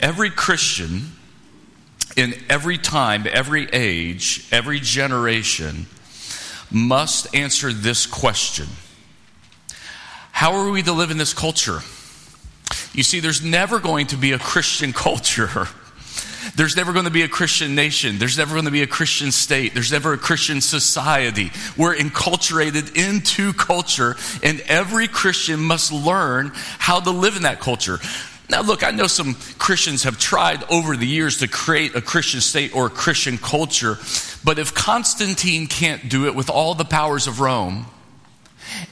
every Christian in every time, every age, every generation must answer this question How are we to live in this culture? You see, there's never going to be a Christian culture. There's never going to be a Christian nation. There's never going to be a Christian state. There's never a Christian society. We're enculturated into culture, and every Christian must learn how to live in that culture. Now, look, I know some Christians have tried over the years to create a Christian state or a Christian culture, but if Constantine can't do it with all the powers of Rome,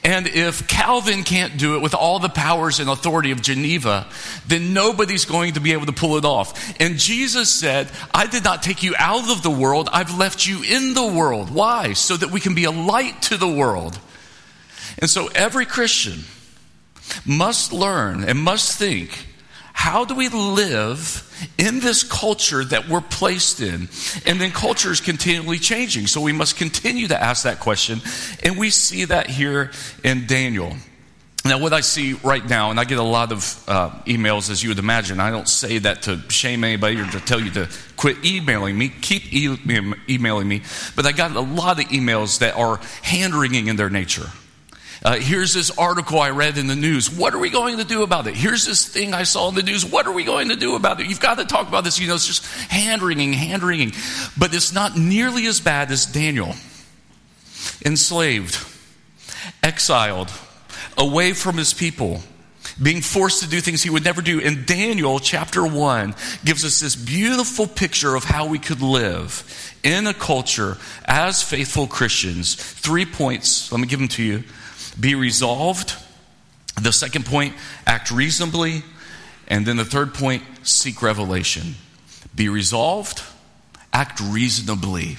and if Calvin can't do it with all the powers and authority of Geneva, then nobody's going to be able to pull it off. And Jesus said, I did not take you out of the world, I've left you in the world. Why? So that we can be a light to the world. And so every Christian must learn and must think how do we live in this culture that we're placed in? And then culture is continually changing. So we must continue to ask that question. And we see that here in Daniel. Now, what I see right now, and I get a lot of uh, emails, as you would imagine. I don't say that to shame anybody or to tell you to quit emailing me. Keep e- emailing me. But I got a lot of emails that are hand wringing in their nature. Uh, here's this article I read in the news. What are we going to do about it? Here's this thing I saw in the news. What are we going to do about it? You've got to talk about this. You know, it's just hand wringing, hand wringing. But it's not nearly as bad as Daniel. Enslaved, exiled, away from his people, being forced to do things he would never do. And Daniel chapter 1 gives us this beautiful picture of how we could live in a culture as faithful Christians. Three points. Let me give them to you be resolved. The second point, act reasonably. And then the third point, seek revelation. Be resolved, act reasonably,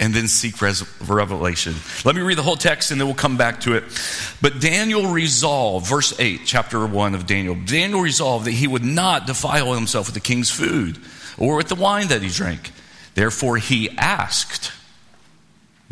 and then seek res- revelation. Let me read the whole text and then we'll come back to it. But Daniel resolved, verse 8, chapter 1 of Daniel. Daniel resolved that he would not defile himself with the king's food or with the wine that he drank. Therefore, he asked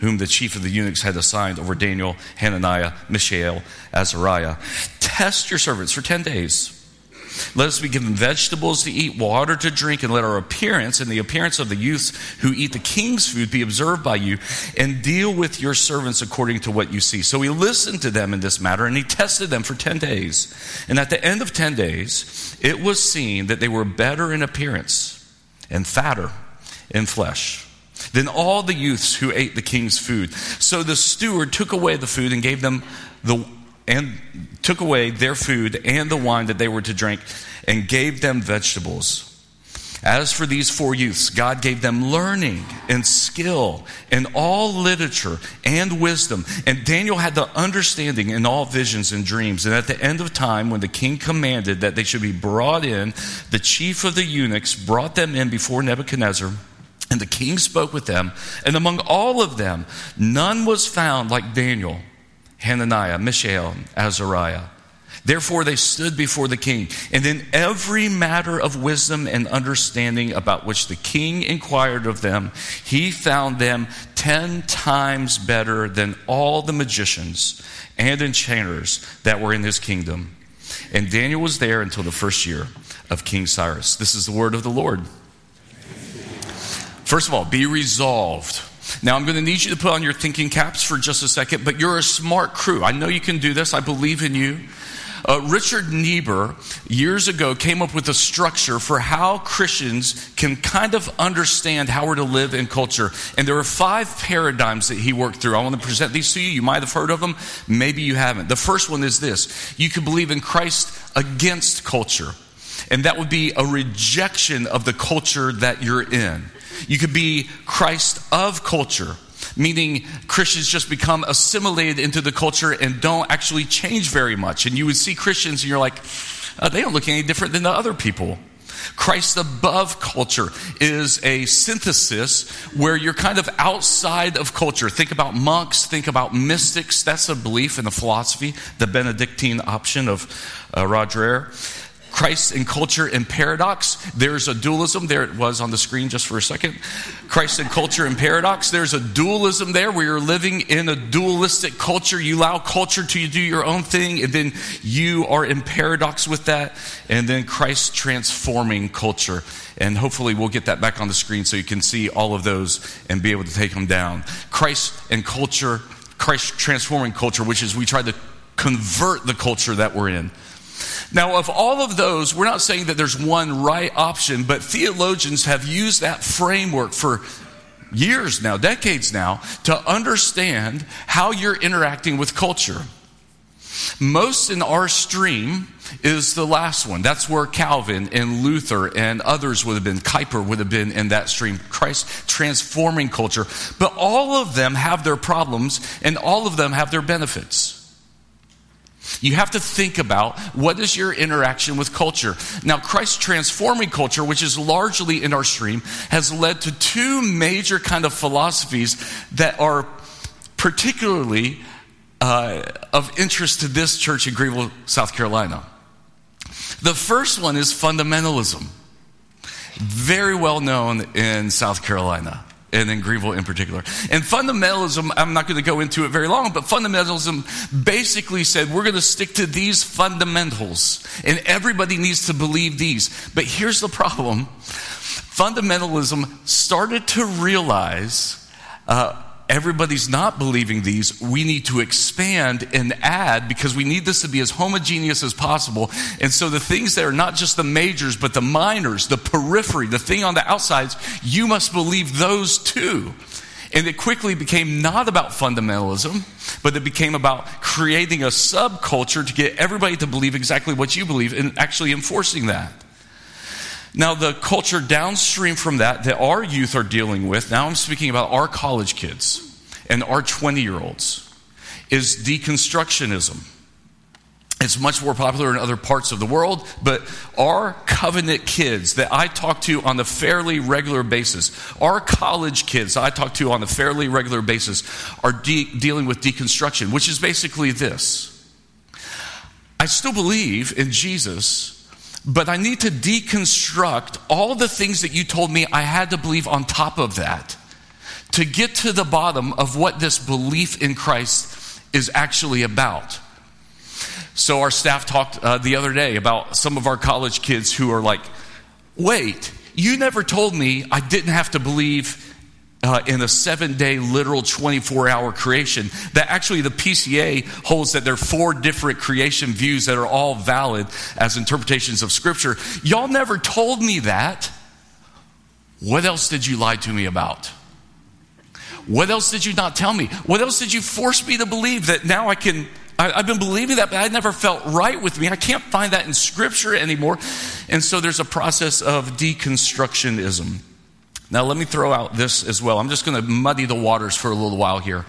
whom the chief of the eunuchs had assigned over Daniel, Hananiah, Mishael, Azariah. Test your servants for 10 days. Let us be given vegetables to eat, water to drink, and let our appearance and the appearance of the youths who eat the king's food be observed by you, and deal with your servants according to what you see. So he listened to them in this matter, and he tested them for 10 days. And at the end of 10 days, it was seen that they were better in appearance and fatter in flesh than all the youths who ate the king's food. So the steward took away the food and gave them the and took away their food and the wine that they were to drink and gave them vegetables. As for these four youths, God gave them learning and skill in all literature and wisdom. And Daniel had the understanding in all visions and dreams. And at the end of time, when the king commanded that they should be brought in, the chief of the eunuchs brought them in before Nebuchadnezzar. And the king spoke with them, and among all of them, none was found like Daniel, Hananiah, Mishael, Azariah. Therefore, they stood before the king. And in every matter of wisdom and understanding about which the king inquired of them, he found them ten times better than all the magicians and enchanters that were in his kingdom. And Daniel was there until the first year of King Cyrus. This is the word of the Lord. First of all, be resolved. Now, I'm going to need you to put on your thinking caps for just a second, but you're a smart crew. I know you can do this. I believe in you. Uh, Richard Niebuhr, years ago, came up with a structure for how Christians can kind of understand how we're to live in culture. And there are five paradigms that he worked through. I want to present these to you. You might have heard of them, maybe you haven't. The first one is this you can believe in Christ against culture, and that would be a rejection of the culture that you're in. You could be Christ of culture, meaning Christians just become assimilated into the culture and don't actually change very much. And you would see Christians and you're like, oh, they don't look any different than the other people. Christ above culture is a synthesis where you're kind of outside of culture. Think about monks, think about mystics. That's a belief in the philosophy, the Benedictine option of uh, Roger Christ and culture and paradox. There's a dualism. There it was on the screen just for a second. Christ and culture and paradox. There's a dualism there where you're living in a dualistic culture. You allow culture to do your own thing, and then you are in paradox with that. And then Christ transforming culture. And hopefully we'll get that back on the screen so you can see all of those and be able to take them down. Christ and culture, Christ transforming culture, which is we try to convert the culture that we're in. Now, of all of those, we're not saying that there's one right option, but theologians have used that framework for years now, decades now, to understand how you're interacting with culture. Most in our stream is the last one. That's where Calvin and Luther and others would have been. Kuyper would have been in that stream. Christ transforming culture. But all of them have their problems and all of them have their benefits. You have to think about what is your interaction with culture. Now, Christ transforming culture, which is largely in our stream, has led to two major kind of philosophies that are particularly uh, of interest to this church in Greenville, South Carolina. The first one is fundamentalism, very well known in South Carolina and in Greenville in particular. And fundamentalism, I'm not going to go into it very long, but fundamentalism basically said we're going to stick to these fundamentals, and everybody needs to believe these. But here's the problem fundamentalism started to realize. Uh, everybody's not believing these, we need to expand and add because we need this to be as homogeneous as possible. And so the things that are not just the majors, but the minors, the periphery, the thing on the outsides, you must believe those too. And it quickly became not about fundamentalism, but it became about creating a subculture to get everybody to believe exactly what you believe and actually enforcing that. Now, the culture downstream from that that our youth are dealing with, now I'm speaking about our college kids and our 20 year olds, is deconstructionism. It's much more popular in other parts of the world, but our covenant kids that I talk to on a fairly regular basis, our college kids I talk to on a fairly regular basis, are de- dealing with deconstruction, which is basically this I still believe in Jesus but I need to deconstruct all the things that you told me I had to believe on top of that to get to the bottom of what this belief in Christ is actually about. So, our staff talked uh, the other day about some of our college kids who are like, wait, you never told me I didn't have to believe uh, in a seven day literal 24 hour creation that actually the PCA holds that there are four different creation views that are all valid as interpretations of Scripture. Y'all never told me that. What else did you lie to me about? What else did you not tell me? What else did you force me to believe that now I can? I, have been believing that, but I never felt right with me. I can't find that in Scripture anymore. And so there's a process of deconstructionism. Now, let me throw out this as well. I'm just going to muddy the waters for a little while here,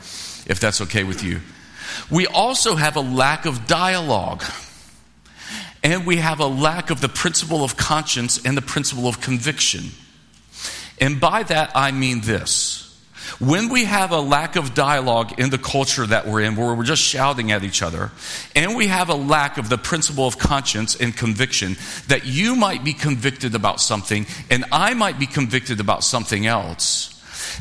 if that's okay with you. We also have a lack of dialogue, and we have a lack of the principle of conscience and the principle of conviction. And by that, I mean this when we have a lack of dialogue in the culture that we're in, where we're just shouting at each other, and we have a lack of the principle of conscience and conviction, that you might be convicted about something and I might be convicted about something else,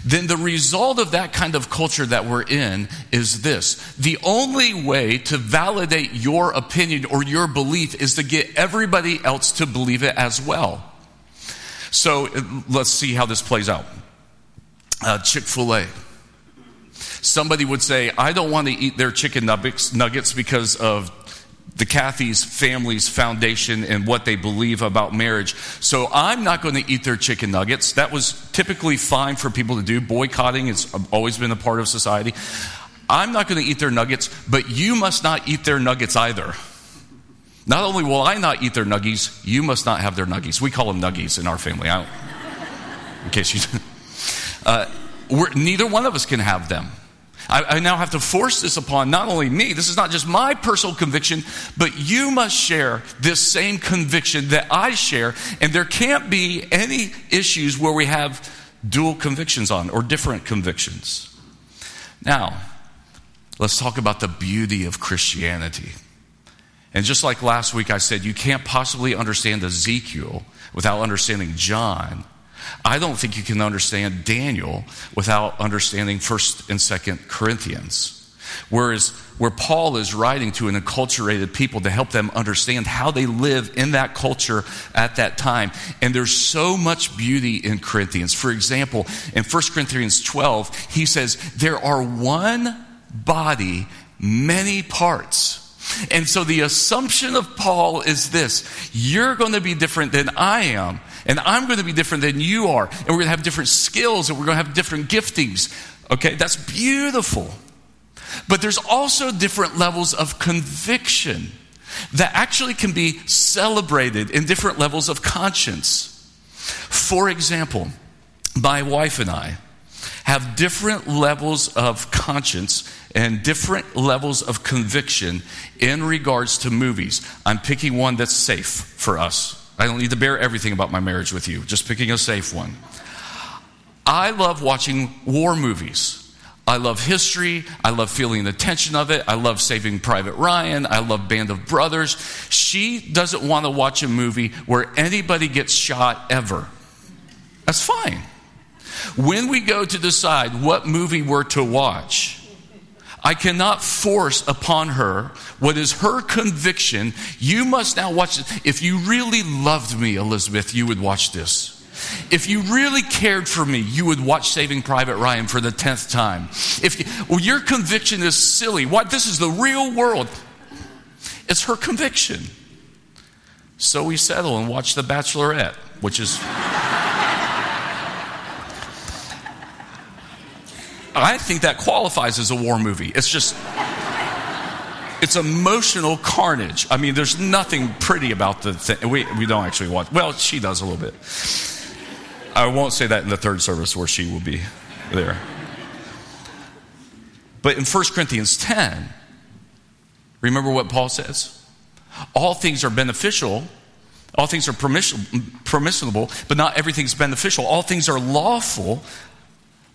then the result of that kind of culture that we're in is this. The only way to validate your opinion or your belief is to get everybody else to believe it as well. So let's see how this plays out uh, Chick fil A. Somebody would say, I don't want to eat their chicken nuggets, because of the Cathy's family's foundation and what they believe about marriage. So I'm not going to eat their chicken nuggets. That was typically fine for people to do. Boycotting has always been a part of society. I'm not going to eat their nuggets, but you must not eat their nuggets either. Not only will I not eat their nuggies, you must not have their nuggies. We call them nuggies in our family. in case you. Uh, neither one of us can have them. I, I, now have to force this upon not only me, this is not just my personal conviction, but you must share this same conviction that I share. And there can't be any issues where we have dual convictions on or different convictions. Now, let's talk about the beauty of Christianity. And just like last week, I said you can't possibly understand Ezekiel without understanding John. I don't think you can understand Daniel without understanding 1st and 2nd Corinthians. Whereas where Paul is writing to an acculturated people to help them understand how they live in that culture at that time. And there's so much beauty in Corinthians. For example, in 1 Corinthians 12, he says, There are one body, many parts. And so the assumption of Paul is this you're going to be different than I am, and I'm going to be different than you are, and we're going to have different skills, and we're going to have different giftings. Okay, that's beautiful. But there's also different levels of conviction that actually can be celebrated in different levels of conscience. For example, my wife and I have different levels of conscience and different levels of conviction in regards to movies. I'm picking one that's safe for us. I don't need to bear everything about my marriage with you, just picking a safe one. I love watching war movies. I love history. I love feeling the tension of it. I love Saving Private Ryan. I love Band of Brothers. She doesn't want to watch a movie where anybody gets shot ever. That's fine. When we go to decide what movie we're to watch, I cannot force upon her what is her conviction. You must now watch this. If you really loved me, Elizabeth, you would watch this. If you really cared for me, you would watch Saving Private Ryan for the tenth time. If you, well, your conviction is silly, what? This is the real world. It's her conviction. So we settle and watch The Bachelorette, which is. I think that qualifies as a war movie. It's just. It's emotional carnage. I mean, there's nothing pretty about the thing. We, we don't actually watch. Well, she does a little bit. I won't say that in the third service where she will be there. But in 1 Corinthians 10, remember what Paul says? All things are beneficial, all things are permissible, but not everything's beneficial. All things are lawful,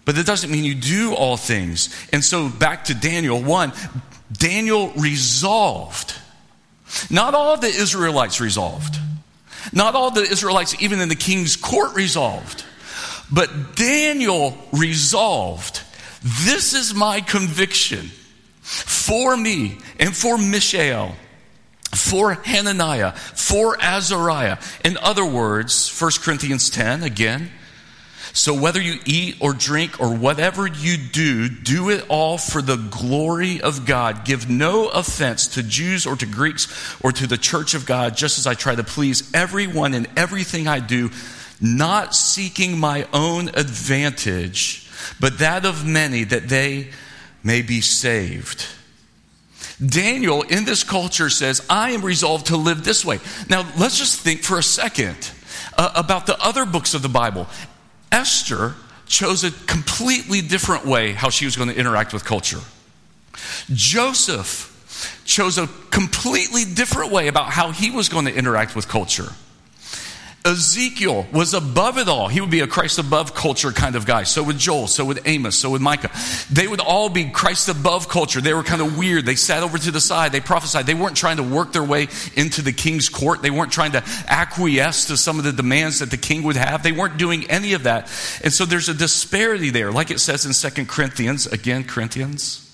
but that doesn't mean you do all things. And so back to Daniel 1, Daniel resolved. Not all the Israelites resolved. Not all the Israelites, even in the king's court, resolved. But Daniel resolved this is my conviction for me and for Mishael, for Hananiah, for Azariah. In other words, 1 Corinthians 10, again, so whether you eat or drink or whatever you do, do it all for the glory of God. Give no offense to Jews or to Greeks or to the church of God, just as I try to please everyone in everything I do, not seeking my own advantage, but that of many, that they may be saved. Daniel in this culture says, I am resolved to live this way. Now, let's just think for a second uh, about the other books of the Bible. Esther chose a completely different way how she was going to interact with culture. Joseph chose a completely different way about how he was going to interact with culture. Ezekiel was above it all. He would be a Christ above culture kind of guy. So would Joel, so would Amos, so would Micah. They would all be Christ above culture. They were kind of weird. They sat over to the side. They prophesied. They weren't trying to work their way into the king's court. They weren't trying to acquiesce to some of the demands that the king would have. They weren't doing any of that. And so there's a disparity there. Like it says in Second Corinthians, again, Corinthians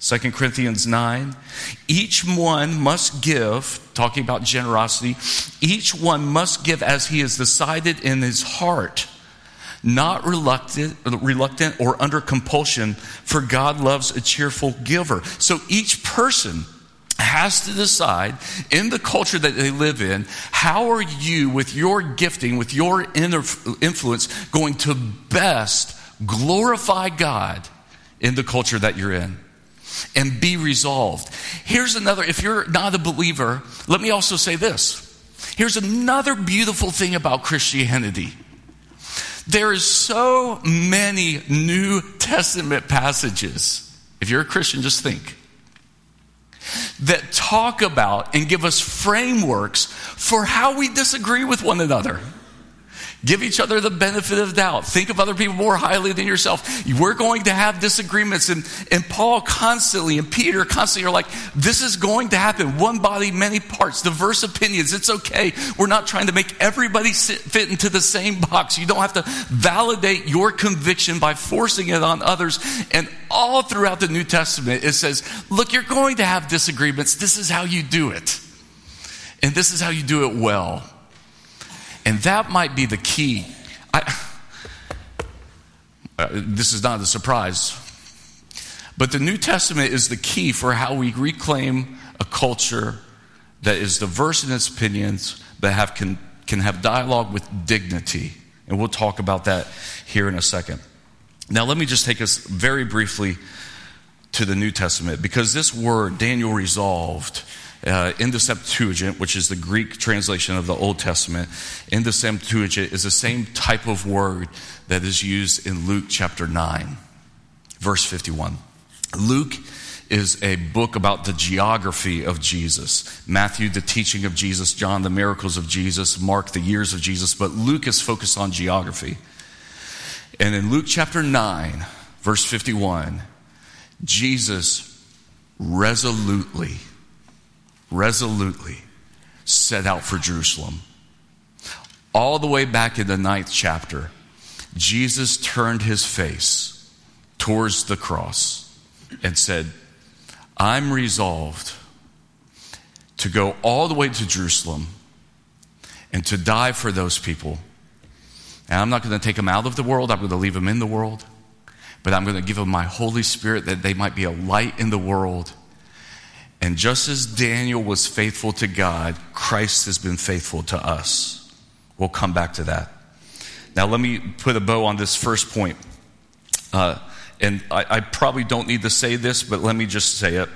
2 Corinthians 9. Each one must give, talking about generosity, each one must give as he has decided in his heart, not reluctant, reluctant or under compulsion, for God loves a cheerful giver. So each person has to decide in the culture that they live in, how are you, with your gifting, with your influence, going to best glorify God in the culture that you're in? And be resolved. Here's another, if you're not a believer, let me also say this. Here's another beautiful thing about Christianity. There is so many New Testament passages If you're a Christian, just think. That talk about and give us frameworks for how we disagree with one another. Give each other the benefit of doubt. Think of other people more highly than yourself. We're going to have disagreements. And, and Paul constantly and Peter constantly are like, this is going to happen. One body, many parts, diverse opinions. It's okay. We're not trying to make everybody sit, fit into the same box. You don't have to validate your conviction by forcing it on others. And all throughout the New Testament, it says, look, you're going to have disagreements. This is how you do it. And this is how you do it well. And that might be the key. I, uh, this is not a surprise. But the New Testament is the key for how we reclaim a culture that is diverse in its opinions, but have, can, can have dialogue with dignity. And we'll talk about that here in a second. Now, let me just take us very briefly to the New Testament because this word, Daniel resolved, uh, in the Septuagint, which is the Greek translation of the Old Testament, in the Septuagint is the same type of word that is used in Luke chapter 9, verse 51. Luke is a book about the geography of Jesus. Matthew, the teaching of Jesus. John, the miracles of Jesus. Mark, the years of Jesus. But Luke is focused on geography. And in Luke chapter 9, verse 51, Jesus resolutely resolutely set out for Jerusalem. All the way back in the ninth chapter, Jesus turned his face towards the cross and said, I'm resolved to go all the way to Jerusalem and to die for those people. And I'm not going to take them out of the world, I'm going to leave them in the world, but I'm going to give them my Holy Spirit that they might be a light in the world and just as Daniel was faithful to God, Christ has been faithful to us. We'll come back to that. Now, let me put a bow on this first point. Uh, and I, I probably don't need to say this, but let me just say it.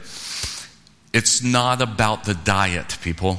It's not about the diet, people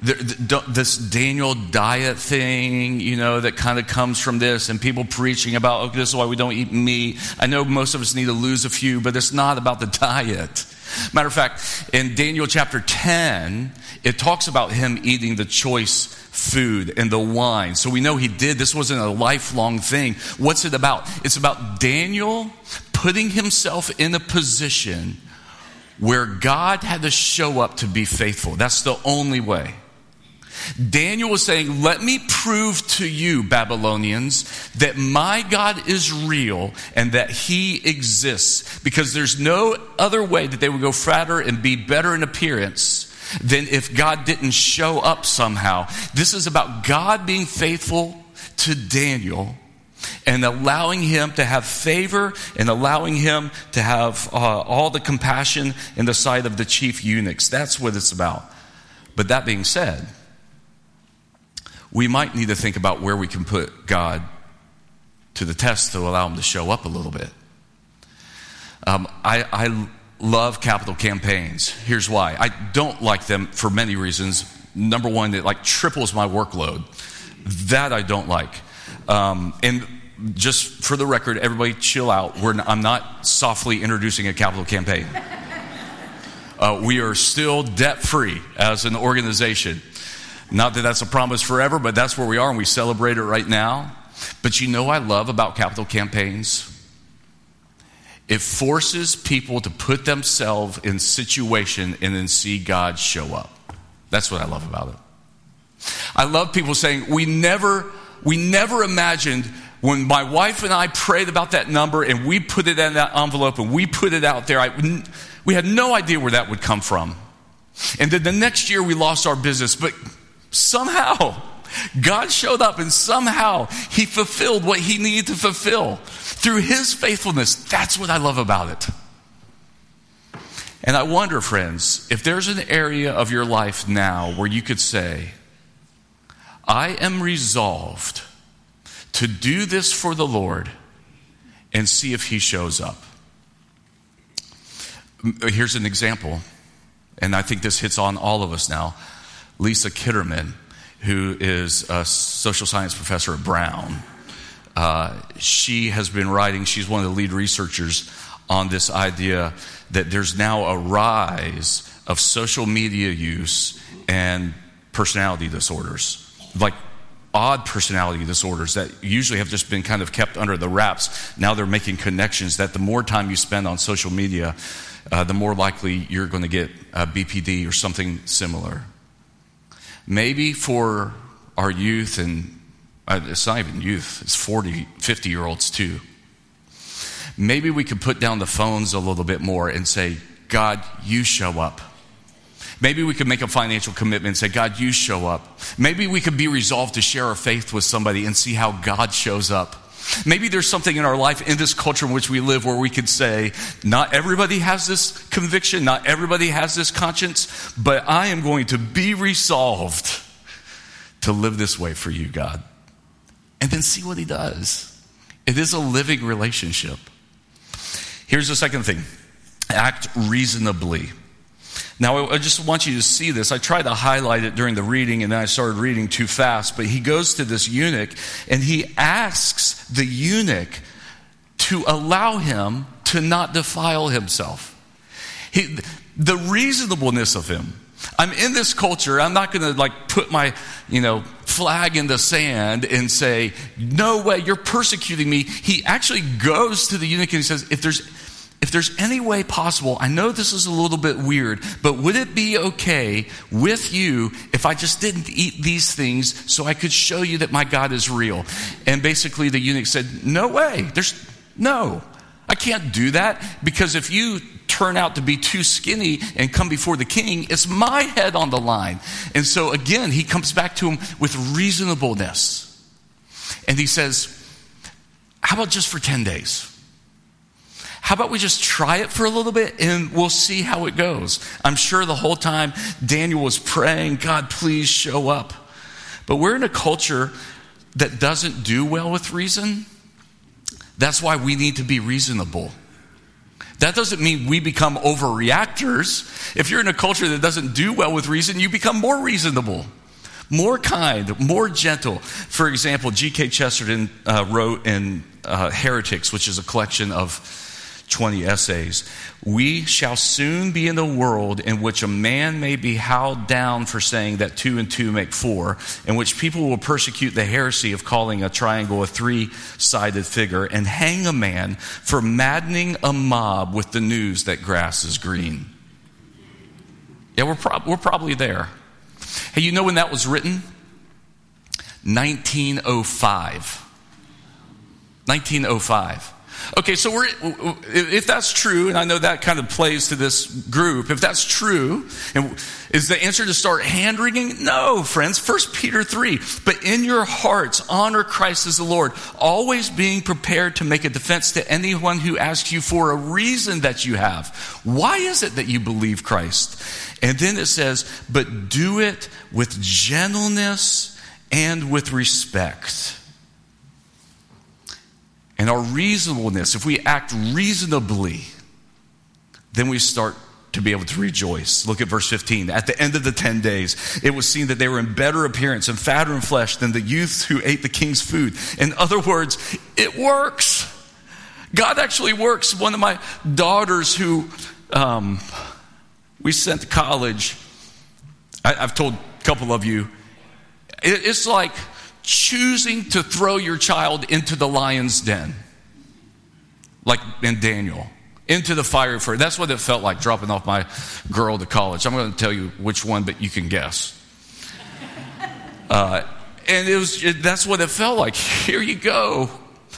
this Daniel diet thing, you know, that kind of comes from this, and people preaching about, okay, this is why we don't eat meat. I know most of us need to lose a few, but it's not about the diet. Matter of fact, in Daniel chapter 10, it talks about him eating the choice food and the wine. So we know he did. This wasn't a lifelong thing. What's it about? It's about Daniel putting himself in a position where God had to show up to be faithful. That's the only way. Daniel was saying, Let me prove to you, Babylonians, that my God is real and that he exists. Because there's no other way that they would go fatter and be better in appearance than if God didn't show up somehow. This is about God being faithful to Daniel and allowing him to have favor and allowing him to have uh, all the compassion in the sight of the chief eunuchs. That's what it's about. But that being said, we might need to think about where we can put God to the test to allow him to show up a little bit. Um, I, I love capital campaigns. Here's why. I don't like them for many reasons. Number one, it like triples my workload. That I don't like. Um, and just for the record, everybody chill out. We're, I'm not softly introducing a capital campaign. Uh, we are still debt free as an organization. Not that that's a promise forever, but that's where we are and we celebrate it right now. But you know I love about capital campaigns? It forces people to put themselves in situation and then see God show up. That's what I love about it. I love people saying, we never, we never imagined when my wife and I prayed about that number and we put it in that envelope and we put it out there, I, we had no idea where that would come from. And then the next year we lost our business, but Somehow, God showed up and somehow He fulfilled what He needed to fulfill through His faithfulness. That's what I love about it. And I wonder, friends, if there's an area of your life now where you could say, I am resolved to do this for the Lord and see if He shows up. Uh, here's an example, and I think this hits on all of us now. Lisa Kitterman, who is a social science professor at Brown. uh, she has been writing, she's one of the lead researchers on this idea that there's now a rise of social media use and personality disorders. Like odd personality disorders that usually have just been kind of kept under the wraps. Now they're making connections that the more time you spend on social media, uh, the more likely you're going to get uh, BPD or something similar. Maybe for our youth, and uh, it's not even youth, it's 40, 50 year olds too. Maybe we could put down the phones a little bit more and say, God, you show up. Maybe we could make a financial commitment and say, God, you show up. Maybe we could be resolved to share our faith with somebody and see how God shows up. Maybe there's something in our life, in this culture in which we live, where we could say, not everybody has this conviction, not everybody has this conscience, but I am going to be resolved to live this way for you, God. And then see what He does. It is a living relationship. Here's the second thing act reasonably. Now, I just want you to see this. I tried to highlight it during the reading and then I started reading too fast. But he goes to this eunuch and he asks the eunuch to allow him to not defile himself. He, the reasonableness of him. I'm in this culture. I'm not going to like put my, you know, flag in the sand and say, no way, you're persecuting me. He actually goes to the eunuch and he says, if there's if there's any way possible, I know this is a little bit weird, but would it be okay with you if I just didn't eat these things so I could show you that my God is real? And basically the eunuch said, No way. There's no. I can't do that because if you turn out to be too skinny and come before the king, it's my head on the line. And so again, he comes back to him with reasonableness. And he says, How about just for 10 days? How about we just try it for a little bit and we'll see how it goes? I'm sure the whole time Daniel was praying, God, please show up. But we're in a culture that doesn't do well with reason. That's why we need to be reasonable. That doesn't mean we become overreactors. If you're in a culture that doesn't do well with reason, you become more reasonable, more kind, more gentle. For example, G.K. Chesterton uh, wrote in uh, Heretics, which is a collection of 20 essays. We shall soon be in a world in which a man may be howled down for saying that two and two make four, in which people will persecute the heresy of calling a triangle a three sided figure, and hang a man for maddening a mob with the news that grass is green. Yeah, we're, prob- we're probably there. Hey, you know when that was written? 1905. 1905. Okay, so we're, if that's true, and I know that kind of plays to this group, if that's true, and is the answer to start hand wringing? No, friends. First Peter 3. But in your hearts, honor Christ as the Lord, always being prepared to make a defense to anyone who asks you for a reason that you have. Why is it that you believe Christ? And then it says, but do it with gentleness and with respect and our reasonableness, if we act reasonably, then we start to be able to rejoice. Look at verse 15. At the end of the 10 days, it was seen that they were in better appearance and fatter in flesh than the youths who ate the king's food. In other words, it works. God actually works. One of my daughters who um, we sent to college, I, have told a couple of you, it, it's like choosing to throw your child into the lion's den, like in Daniel, into the fire furnace. That's what it felt like dropping off my girl to college. I'm going to tell you which one, but you can guess. Uh, and it was it, that's what it felt like. Here you go.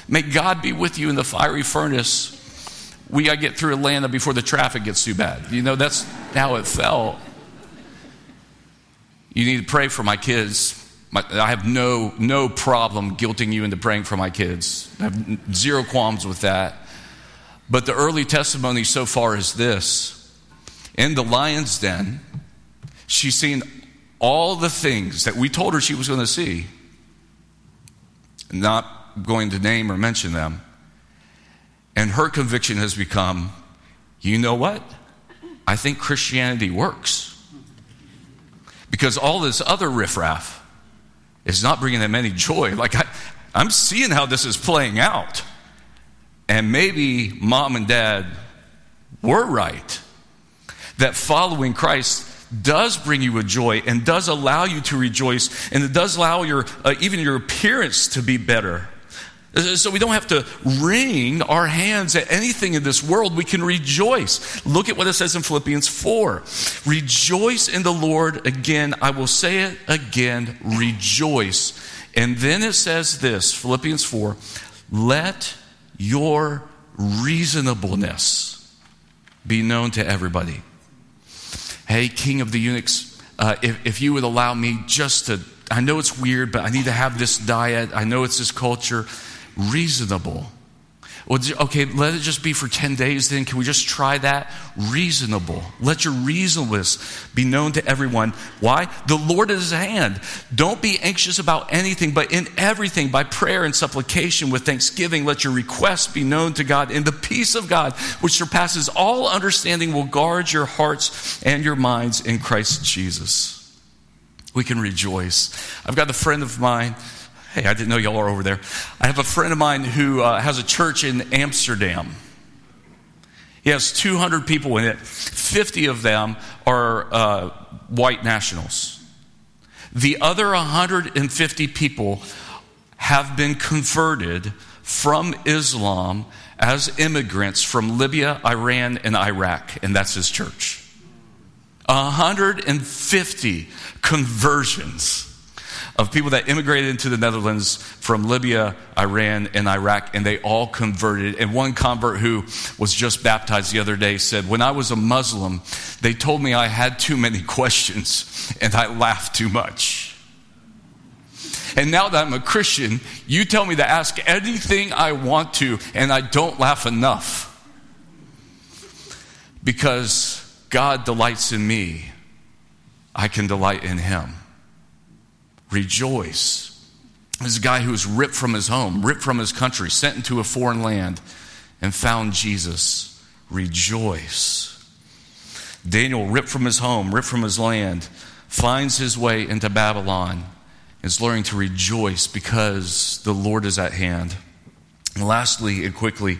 May God be with you in the fiery furnace. We got to get through Atlanta before the traffic gets too bad. You know, that's how it felt. You need to pray for my kids my, I have no, no problem guilting you into praying for my kids. I have zero qualms with that. But the early testimony so far is this in the lion's den, she's seen all the things that we told her she was going to see, not going to name or mention them. And her conviction has become you know what? I think Christianity works. Because all this other riffraff, is not bringing them any joy. Like, I, I'm seeing how this is playing out. And maybe mom and dad were right that following Christ does bring you a joy and does allow you to rejoice and it does allow your uh, even your appearance to be better so we don't have to wring our hands at anything in this world. We can rejoice. Look at what it says in Philippians 4. Rejoice in the Lord again. I will say it again. Rejoice. And then it says this Philippians 4 let your reasonableness be known to everybody. Hey, King of the eunuchs, uh, if, if you would allow me just to, I know it's weird, but I need to have this diet. I know it's this culture reasonable. Okay, let it just be for 10 days then. Can we just try that? Reasonable. Let your reasonableness be known to everyone. Why? The Lord is at hand. Don't be anxious about anything, but in everything, by prayer and supplication with thanksgiving, let your requests be known to God. And the peace of God, which surpasses all understanding, will guard your hearts and your minds in Christ Jesus. We can rejoice. I've got a friend of mine Hey, I didn't know y'all are over there. I have a friend of mine who uh, has a church in Amsterdam. He has 200 people in it. 50 of them are uh, white nationals. The other 150 people have been converted from Islam as immigrants from Libya, Iran, and Iraq, and that's his church. 150 conversions of people that immigrated into the Netherlands from Libya, Iran, and Iraq, and they all converted. And one convert who was just baptized the other day said, When I was a Muslim, they told me I had too many questions and I laughed too much. And now that I'm a Christian, you tell me to ask anything I want to, and I don't laugh enough. Because God delights in me, I can delight in Him. Rejoice. This guy who was ripped from his home, ripped from his country, sent into a foreign land, and found Jesus. Rejoice. Daniel, ripped from his home, ripped from his land, finds his way into Babylon, is learning to rejoice because the Lord is at hand. And lastly and quickly,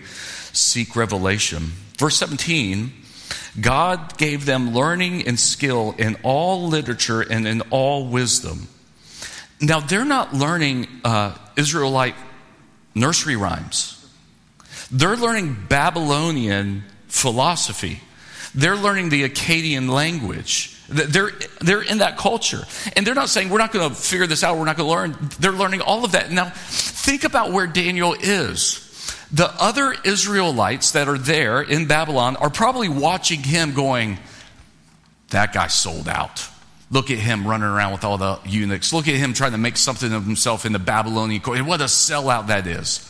seek revelation. Verse 17 God gave them learning and skill in all literature and in all wisdom. Now, they're not learning uh, Israelite nursery rhymes, they're learning Babylonian philosophy, they're learning the Akkadian language. They're, they're in that culture. And they're not saying, we're not going to figure this out, we're not going to learn. They're learning all of that. Now, think about where Daniel is. The other Israelites that are there in Babylon are probably watching him going, that guy sold out. Look at him running around with all the eunuchs. Look at him trying to make something of himself in the Babylonian court. What a sellout that is.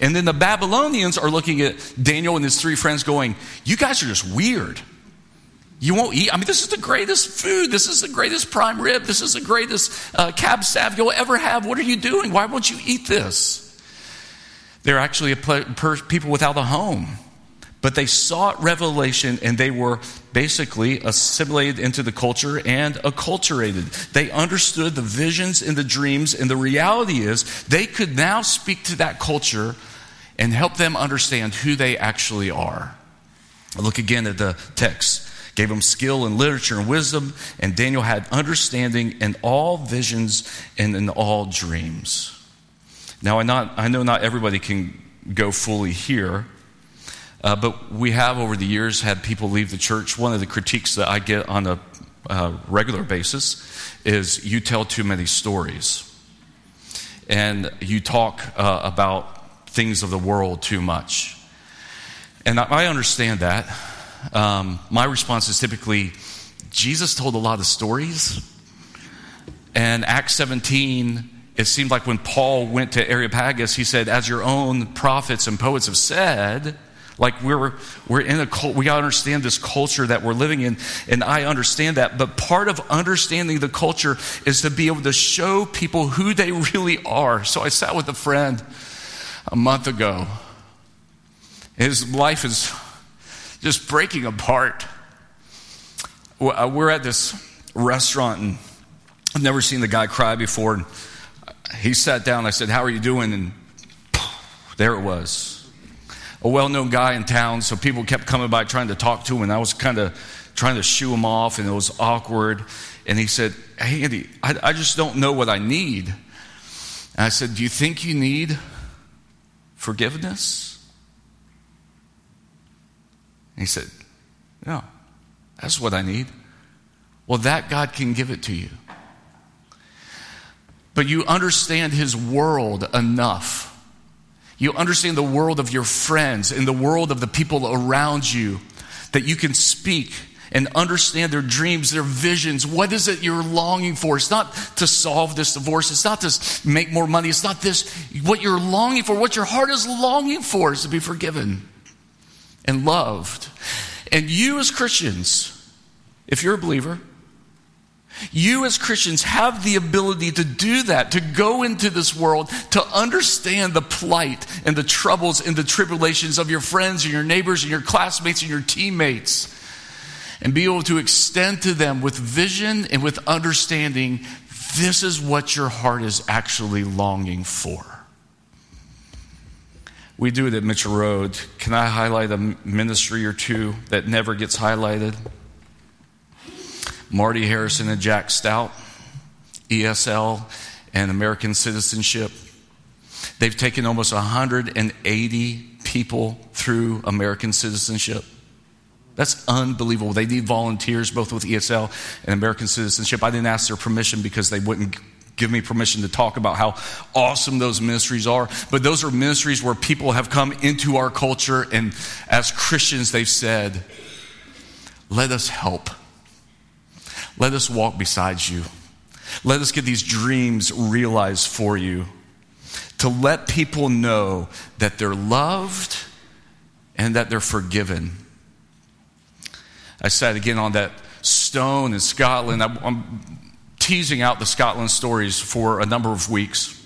And then the Babylonians are looking at Daniel and his three friends going, You guys are just weird. You won't eat. I mean, this is the greatest food. This is the greatest prime rib. This is the greatest uh, cab sav you'll ever have. What are you doing? Why won't you eat this? They're actually per- people without a home. But they sought revelation and they were basically assimilated into the culture and acculturated. They understood the visions and the dreams, and the reality is they could now speak to that culture and help them understand who they actually are. Look again at the text. Gave them skill in literature and wisdom, and Daniel had understanding in all visions and in all dreams. Now, I, not, I know not everybody can go fully here, uh, but we have over the years had people leave the church. One of the critiques that I get on a uh, regular basis is you tell too many stories. And you talk uh, about things of the world too much. And I understand that. Um, my response is typically Jesus told a lot of stories. And Acts 17, it seemed like when Paul went to Areopagus, he said, As your own prophets and poets have said, like we're we're in a cult, we got to understand this culture that we're living in, and I understand that. But part of understanding the culture is to be able to show people who they really are. So I sat with a friend a month ago. His life is just breaking apart. Uh, we're at this restaurant, and I've never seen the guy cry before. And he sat down. I said, How are you doing? And there it was. A well known guy in town, so people kept coming by trying to talk to him, and I was kind of trying to shoo him off, and it was awkward. And he said, Hey, Andy, I, I just don't know what I need. And I said, Do you think you need forgiveness? And he said, No, that's what I need. Well, that God can give it to you. But you understand His world enough. You understand the world of your friends and the world of the people around you that you can speak and understand their dreams, their visions. What is it you're longing for? It's not to solve this divorce. It's not to make more money. It's not this. What you're longing for, what your heart is longing for, is to be forgiven and loved. And you, as Christians, if you're a believer, you as Christians have the ability to do that, to go into this world, to understand the plight and the troubles and the tribulations of your friends and your neighbors and your classmates and your teammates and be able to extend to them with vision and with understanding this is what your heart is actually longing for. We do it at Mitchell Road. Can I highlight a ministry or two that never gets highlighted? Marty Harrison and Jack Stout, ESL and American citizenship. They've taken almost 180 people through American citizenship. That's unbelievable. They need volunteers both with ESL and American citizenship. I didn't ask their permission because they wouldn't give me permission to talk about how awesome those ministries are. But those are ministries where people have come into our culture, and as Christians, they've said, Let us help. Let us walk beside you. Let us get these dreams realized for you. To let people know that they're loved and that they're forgiven I sat again on that stone in Scotland. I'm teasing out the Scotland stories for a number of weeks.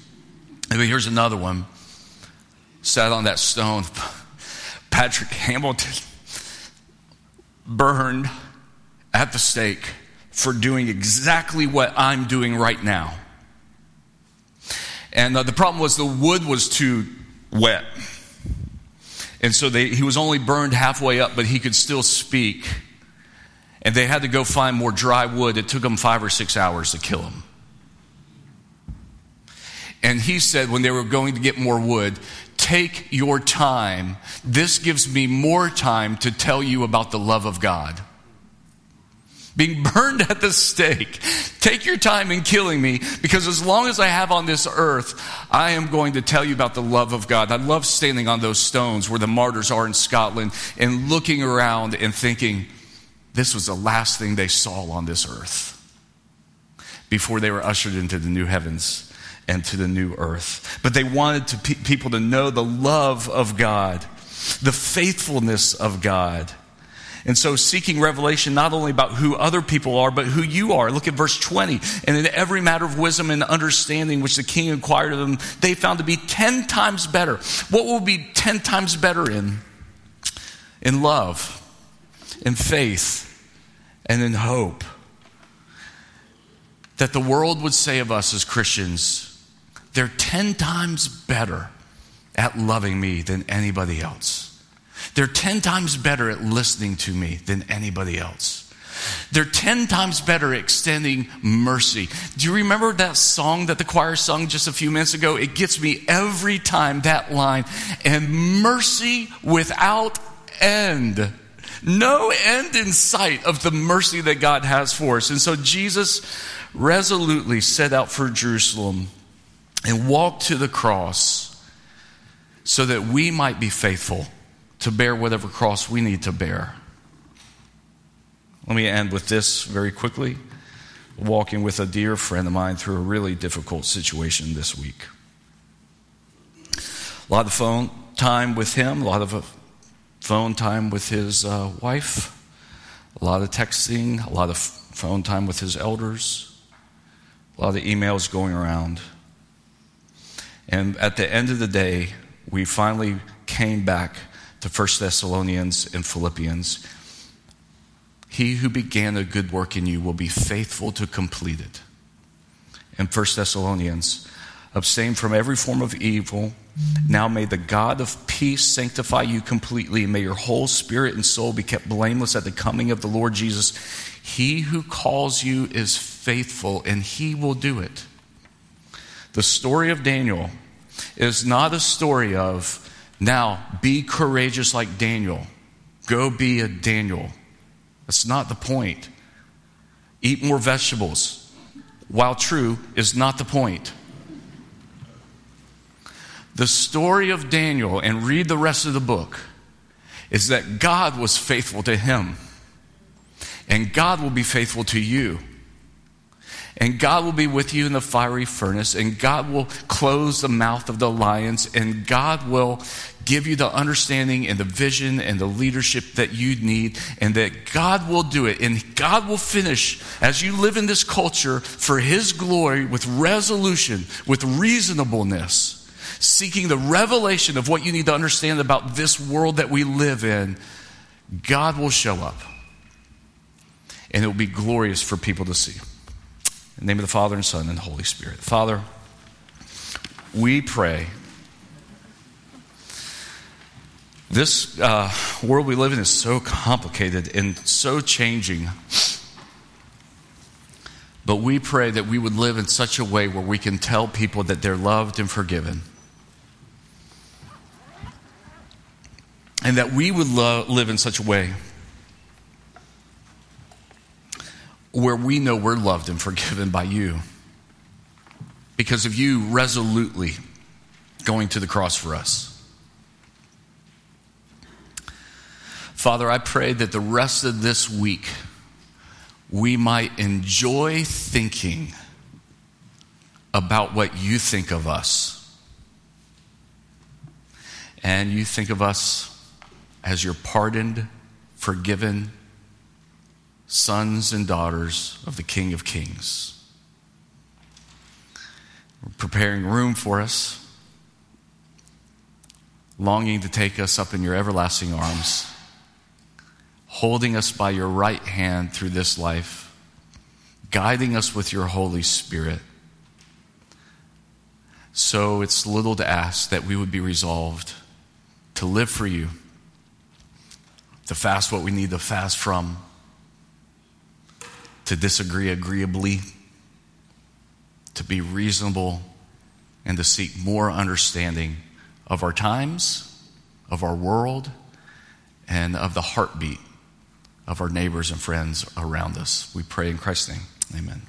And here's another one. Sat on that stone. Patrick Hamilton burned at the stake for doing exactly what I'm doing right now. And uh, the problem was the wood was too wet. And so they, he was only burned halfway up, but he could still speak and they had to go find more dry wood. It took them five or six hours to kill him. And he said, when they were going to get more wood, take your time. This gives me more time to tell you about the love of God. Being burned at the stake. Take your time in killing me because as long as I have on this earth, I am going to tell you about the love of God. I love standing on those stones where the martyrs are in Scotland and looking around and thinking, this was the last thing they saw on this earth before they were ushered into the new heavens and to the new earth. But they wanted to pe- people to know the love of God, the faithfulness of God. And so, seeking revelation not only about who other people are, but who you are. Look at verse 20. And in every matter of wisdom and understanding which the king inquired of them, they found to be 10 times better. What will be 10 times better in? In love, in faith, and in hope that the world would say of us as Christians, they're 10 times better at loving me than anybody else. They're 10 times better at listening to me than anybody else. They're 10 times better at extending mercy. Do you remember that song that the choir sung just a few minutes ago? It gets me every time that line. And mercy without end no end in sight of the mercy that God has for us. And so Jesus resolutely set out for Jerusalem and walked to the cross so that we might be faithful to bear whatever cross we need to bear. Let me end with this very quickly. Walking with a dear friend of mine through a really difficult situation this week. A lot of phone time with him, a lot of phone time with his uh, wife, a lot of texting, a lot of phone time with his elders, a lot of emails going around. And at the end of the day, we finally came back to 1 Thessalonians and Philippians. He who began a good work in you will be faithful to complete it. In 1 Thessalonians, Abstain from every form of evil. Now may the God of peace sanctify you completely, may your whole spirit and soul be kept blameless at the coming of the Lord Jesus. He who calls you is faithful, and he will do it. The story of Daniel is not a story of, now be courageous like Daniel, go be a Daniel. That's not the point. Eat more vegetables, while true, is not the point. The story of Daniel, and read the rest of the book, is that God was faithful to him. And God will be faithful to you. And God will be with you in the fiery furnace, and God will close the mouth of the lions, and God will give you the understanding and the vision and the leadership that you need, and that God will do it. And God will finish as you live in this culture for His glory with resolution, with reasonableness seeking the revelation of what you need to understand about this world that we live in, God will show up. And it will be glorious for people to see. In the name of the Father and Son and the Holy Spirit. Father, we pray. This uh, world we live in is so complicated and so changing. But we pray that we would live in such a way where we can tell people that they're loved and forgiven. and that we would lo- live in such a way where we know we're loved and forgiven by you because of you resolutely going to the cross for us. Father, I pray that the rest of this week we might enjoy thinking about what you think of us. And you think of us as your pardoned, forgiven sons and daughters of the King of Kings. Preparing room for us, longing to take us up in your everlasting arms, holding us by your right hand through this life, guiding us with your Holy Spirit. So it's little to ask that we would be resolved to live for you to fast what we need to fast from, to disagree agreeably, to be reasonable, and to seek more understanding of our times, of our world, and of the heartbeat of our neighbors and friends around us. We pray in Christ's name. Amen.